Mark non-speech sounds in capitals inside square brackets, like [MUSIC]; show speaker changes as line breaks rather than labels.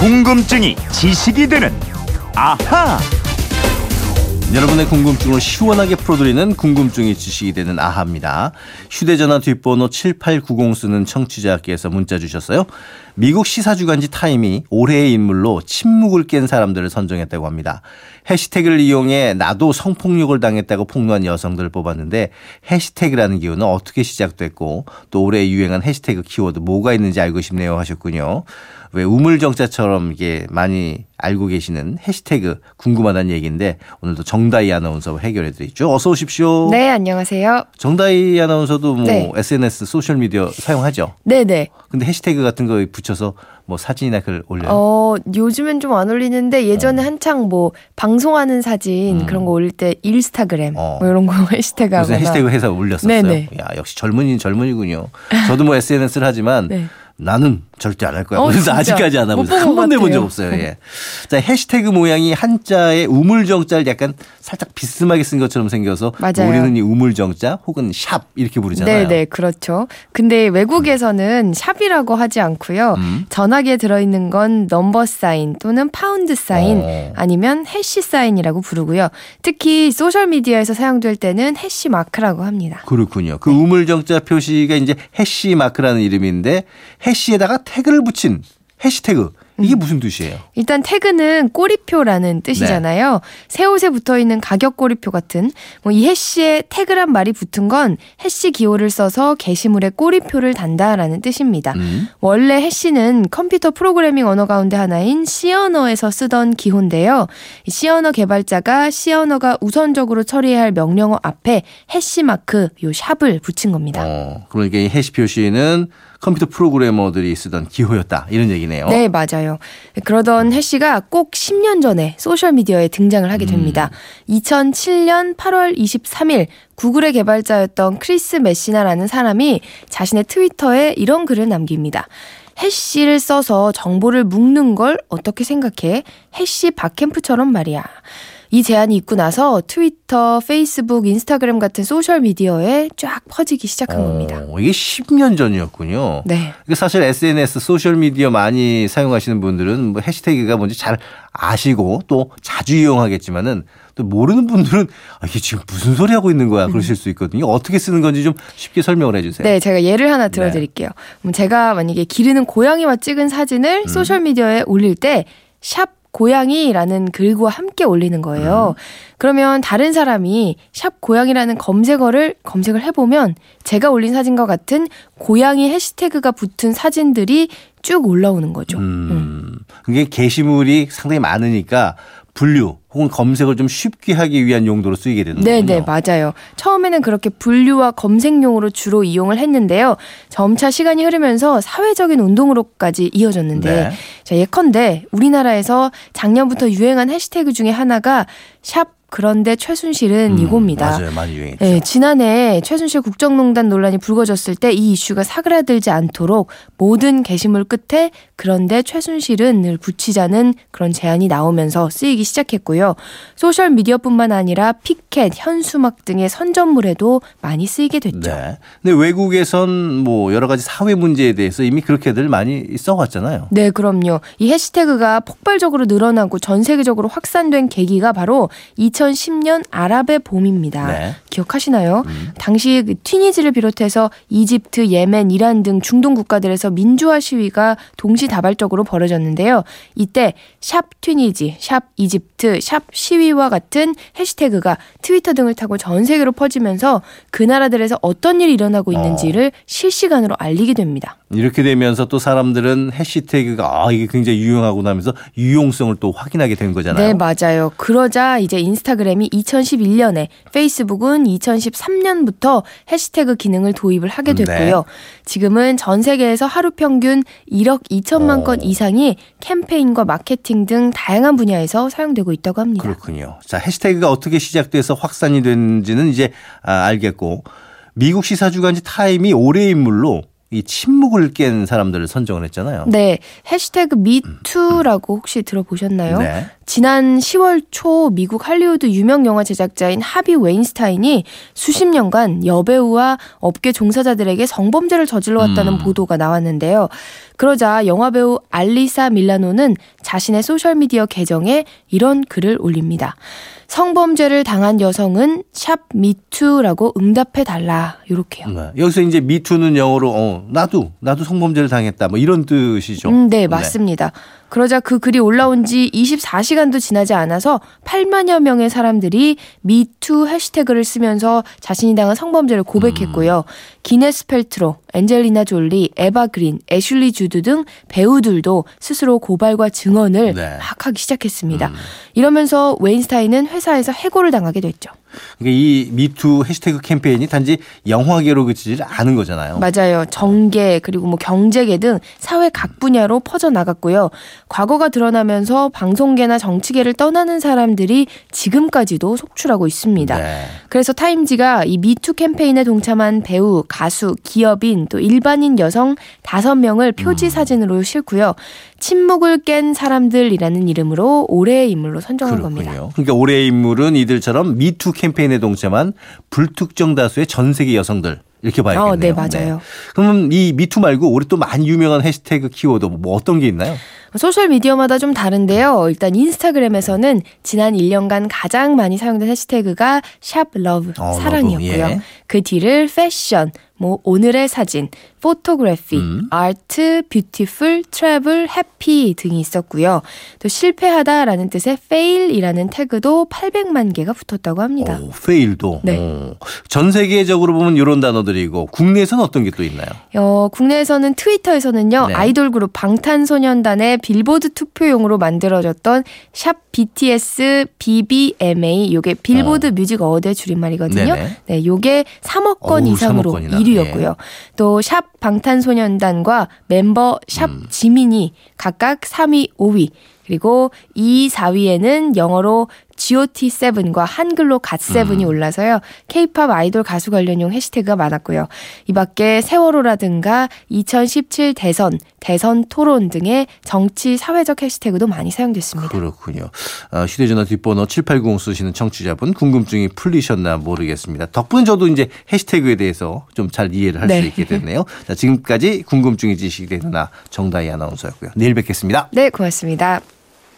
궁금증이 지식이 되는 아하.
여러분의 궁금증을 시원하게 풀어드리는 궁금증이 지식이 되는 아하입니다. 휴대전화 뒷번호 7890 쓰는 청취자께서 문자 주셨어요. 미국 시사주간지 타임이 올해의 인물로 침묵을 깬 사람들을 선정했다고 합니다. 해시태그를 이용해 나도 성폭력을 당했다고 폭로한 여성들을 뽑았는데 해시태그라는 기호는 어떻게 시작됐고 또 올해 유행한 해시태그 키워드 뭐가 있는지 알고 싶네요 하셨군요. 왜 우물정자처럼 이게 많이 알고 계시는 해시태그 궁금하다는 얘기인데 오늘도 정다희 아나운서 해결해 드리죠. 어서 오십시오.
네, 안녕하세요.
정다희 아나운서도 뭐
네.
SNS 소셜 미디어 사용하죠.
네, 네.
근데 해시태그 같은 거 붙여서 뭐 사진이나 글 올려요.
어, 요즘엔 좀 안 올리는데 예전에 한창 뭐 방송하는 사진
음.
그런 거 올릴 때 일스타그램
어.
뭐 이런 거 [LAUGHS] 해시태그 하거나
해시태그 해서 올렸었어요.
네네.
야 역시 젊은이는 젊은이군요. 저도 뭐 SNS를 하지만
네.
나는 절대 안 할 거야.
어,
그래서. 아직까지 안 하고.
본것
한번 내본 적. 없어요. 예. 자 해시태그 모양이 한자에 우물정자를 약간 살짝 비스듬하게 쓴 것처럼 생겨서
맞아요.
우리는 이 우물정자 혹은 샵 이렇게 부르잖아요.
네, 네, 그렇죠. 근데 외국에서는 샵이라고 하지 않고요.
음.
전화기에 들어있는 건 number sign 또는 pound sign
어.
아니면 hash sign이라고 부르고요. 특히 소셜 미디어에서 사용될 때는 hash mark라고 합니다.
그렇군요.
네.
그 우물정자 표시가 이제 해시 마크라는 이름인데 해시에다가 태그를 붙인 해시태그 이게
음.
무슨 뜻이에요?
일단 태그는 꼬리표라는 뜻이잖아요.
네.
새 옷에 붙어 있는 가격 꼬리표 같은 뭐 이 해시에 태그란 말이 붙은 건 해시 기호를 써서 게시물에 꼬리표를 단다라는 뜻입니다.
음.
원래 해시는 컴퓨터 프로그래밍 언어 가운데 하나인 C 언어에서 쓰던 기호인데요. 이 C 언어 개발자가 C 언어가 우선적으로 처리해야 할 명령어 앞에 hash mark 요 샵을 붙인 겁니다.
어, 그러니까 이 hash 표시는 컴퓨터 프로그래머들이 쓰던 기호였다 이런 얘기네요.
네, 맞아요. 그러던 hash가 꼭 10년 전에 소셜미디어에 등장을 하게 됩니다. 2007년 8월 23일 구글의 개발자였던 크리스 메시나라는 사람이 자신의 트위터에 이런 글을 남깁니다. hash를 써서 정보를 묶는 걸 어떻게 생각해? hash BarCamp처럼 말이야. 이 제안이 있고 나서 트위터, 페이스북, 인스타그램 같은 소셜 미디어에 쫙 퍼지기 시작한 겁니다.
어, 이게 10년 전이었군요.
네.
그 사실 SNS 소셜 미디어 많이 사용하시는 분들은 뭐 해시태그가 뭔지 잘 아시고 또 자주 이용하겠지만은 또 모르는 분들은 아, 이게 지금 무슨 소리 하고 있는 거야 그러실 수 있거든요. 어떻게 쓰는 건지 좀 쉽게 설명을 해주세요.
네, 제가 예를 하나 들어드릴게요. 그럼 제가 만약에 기르는 고양이와 찍은 사진을 소셜 미디어에 올릴 때, 샵 고양이라는 글과 함께 올리는 거예요. 그러면 다른 사람이 샵 고양이라는 검색어를 검색을 해보면 제가 올린 사진과 같은 고양이 해시태그가 붙은 사진들이 쭉 올라오는 거죠.
음, 그게 게시물이 상당히 많으니까 분류 혹은 검색을 좀 쉽게 하기 위한 용도로 쓰이게 되는
네,
거군요.
네, 맞아요. 처음에는 그렇게 분류와 검색용으로 주로 이용을 했는데요. 점차 시간이 흐르면서 사회적인 운동으로까지 이어졌는데,
네.
자, 예컨대 우리나라에서 작년부터 유행한 해시태그 중에 하나가 샵 그런데 최순실은
음,
이겁니다.
맞아요, 많이 유행했죠.
네, 지난해 최순실 국정농단 논란이 불거졌을 때 이 이슈가 사그라들지 않도록 모든 게시물 끝에 그런데 최순실은을 붙이자는 그런 제안이 나오면서 쓰이기 시작했고요. 소셜 미디어뿐만 아니라 피켓, 현수막 등의 선전물에도 많이 쓰이게 됐죠.
네. 근데 외국에선 뭐 여러 가지 사회 문제에 대해서 이미 그렇게들 많이 써왔잖아요.
네, 그럼요. 이 해시태그가 폭발적으로 늘어나고 전 세계적으로 확산된 계기가 바로 2010년 아랍의 봄입니다.
네.
기억하시나요? 당시 그 튀니지를 비롯해서 이집트, 예멘, 이란 등 중동 국가들에서 민주화 시위가 동시다발적으로 벌어졌는데요. 이때 샵 튀니지, 샵 이집트, 샵 시위와 같은 해시태그가 트위터 등을 타고 전 세계로 퍼지면서 그 나라들에서 어떤 일이 일어나고 있는지를 실시간으로 알리게 됩니다.
이렇게 되면서 또 사람들은 해시태그가 아 이게 굉장히 유용하구나 하면서 유용성을 또 확인하게 된 거잖아요.
네, 맞아요. 그러자 이제 인스타 그램이 2011년에 페이스북은 2013년부터 해시태그 기능을 도입을 하게 됐고요.
네.
지금은 전 세계에서 하루 평균 1억 2천만
어.
건 이상이 캠페인과 마케팅 등 다양한 분야에서 사용되고 있다고 합니다.
그렇군요. 자, 해시태그가 어떻게 시작돼서 확산이 됐는지는 이제 아, 알겠고 미국 시사주간지 타임이 올해의 인물로 이 침묵을 깬 사람들을 선정을 했잖아요.
네, 해시태그 미투라고 혹시 들어보셨나요?
네.
지난 10월 초 미국 할리우드 유명 영화 제작자인 하비 웨인스타인이 수십 년간 여배우와 업계 종사자들에게 성범죄를 저질러 왔다는
음.
보도가 나왔는데요. 그러자 영화배우 알리사 밀라노는 자신의 소셜미디어 계정에 이런 글을 올립니다. 성범죄를 당한 여성은 샵 me too라고 응답해 달라. 이렇게요.
네. 여기서 이제 me too는 영어로 어, 나도 나도 성범죄를 당했다 뭐 이런 뜻이죠.
음, 네, 맞습니다. 그러자 그 글이 올라온 지 24시간도 지나지 않아서 8만여 명의 사람들이 me too 해시태그를 쓰면서 자신이 당한 성범죄를 고백했고요. 기네스 펠트로, 엔젤리나 졸리, 에바 그린, 애슐리 주드 등 배우들도 스스로 고발과 증언을
네.
막 하기 시작했습니다. 이러면서 웨인스타인은 회 사에서 해고를 당하게 됐죠.
그러니까 이 미투 해시태그 캠페인이 단지 영화계로 그치지 않은 거잖아요.
맞아요. 정계 그리고 뭐 경제계 등 사회 각 분야로 퍼져 나갔고요. 과거가 드러나면서 방송계나 정치계를 떠나는 사람들이 지금까지도 속출하고 있습니다.
네.
그래서 타임지가 이 미투 캠페인에 동참한 배우, 가수, 기업인 또 일반인 여성 다섯 명을 표지
음.
사진으로 싣고요. 침묵을 깬 사람들이라는 이름으로 올해의 인물로 선정한 겁니다.
그렇군요. 그러니까 올해의 인물은 이들처럼 me too 캠페인에 동참한 불특정 다수의 전 세계 여성들 이렇게 봐야겠네요.
어, 네, 맞아요.
그러면 이 me too 말고 올해 또 많이 유명한 해시태그 키워드 뭐 어떤 게 있나요?
소셜 미디어마다 좀 다른데요. 일단 인스타그램에서는 지난 1년간 가장 많이 사용된 해시태그가 샵 love
어,
사랑이었고요.
예.
그 뒤를 패션, 뭐 오늘의 사진, photography,
음.
art, beautiful, travel, happy 등이 있었고요. 또 실패하다라는 뜻의 fail이라는 태그도 800만 개가 붙었다고 합니다.
오, fail도.
네.
오. 전 세계적으로 보면 이런 단어들이고 국내에서는 어떤 게 또 있나요?
어, 국내에서는 트위터에서는요,
네.
아이돌 그룹 방탄소년단의 빌보드 투표용으로 만들어졌던 샵 BTS BBMA, 요게 빌보드 뮤직 어워드의 줄임말이거든요.
어. 네네.
네, 요게 3억 건
어우,
이상으로
3억 건이나.
1위였고요. 또샵 방탄소년단과 멤버 샵
음.
지민이 각각 3위, 5위, 그리고 2, 4위에는 영어로 GOT7과 한글로
음.
갓세븐이 올라서요. K-팝 아이돌 가수 관련용 해시태그가 많았고요. 이 밖에 세월호라든가 2017 대선, 대선 토론 등의 정치 사회적 해시태그도 많이 사용됐습니다.
그렇군요. 어, 휴대전화 뒷번호 7890 쓰시는 청취자분 궁금증이 풀리셨나 모르겠습니다. 덕분에 저도 이제 해시태그에 대해서 좀 잘 이해를 할수
네.
있게 됐네요. 자, 지금까지 궁금증이 지식이 되는 나 정다희 아나운서였고요. 내일 뵙겠습니다.
네, 고맙습니다.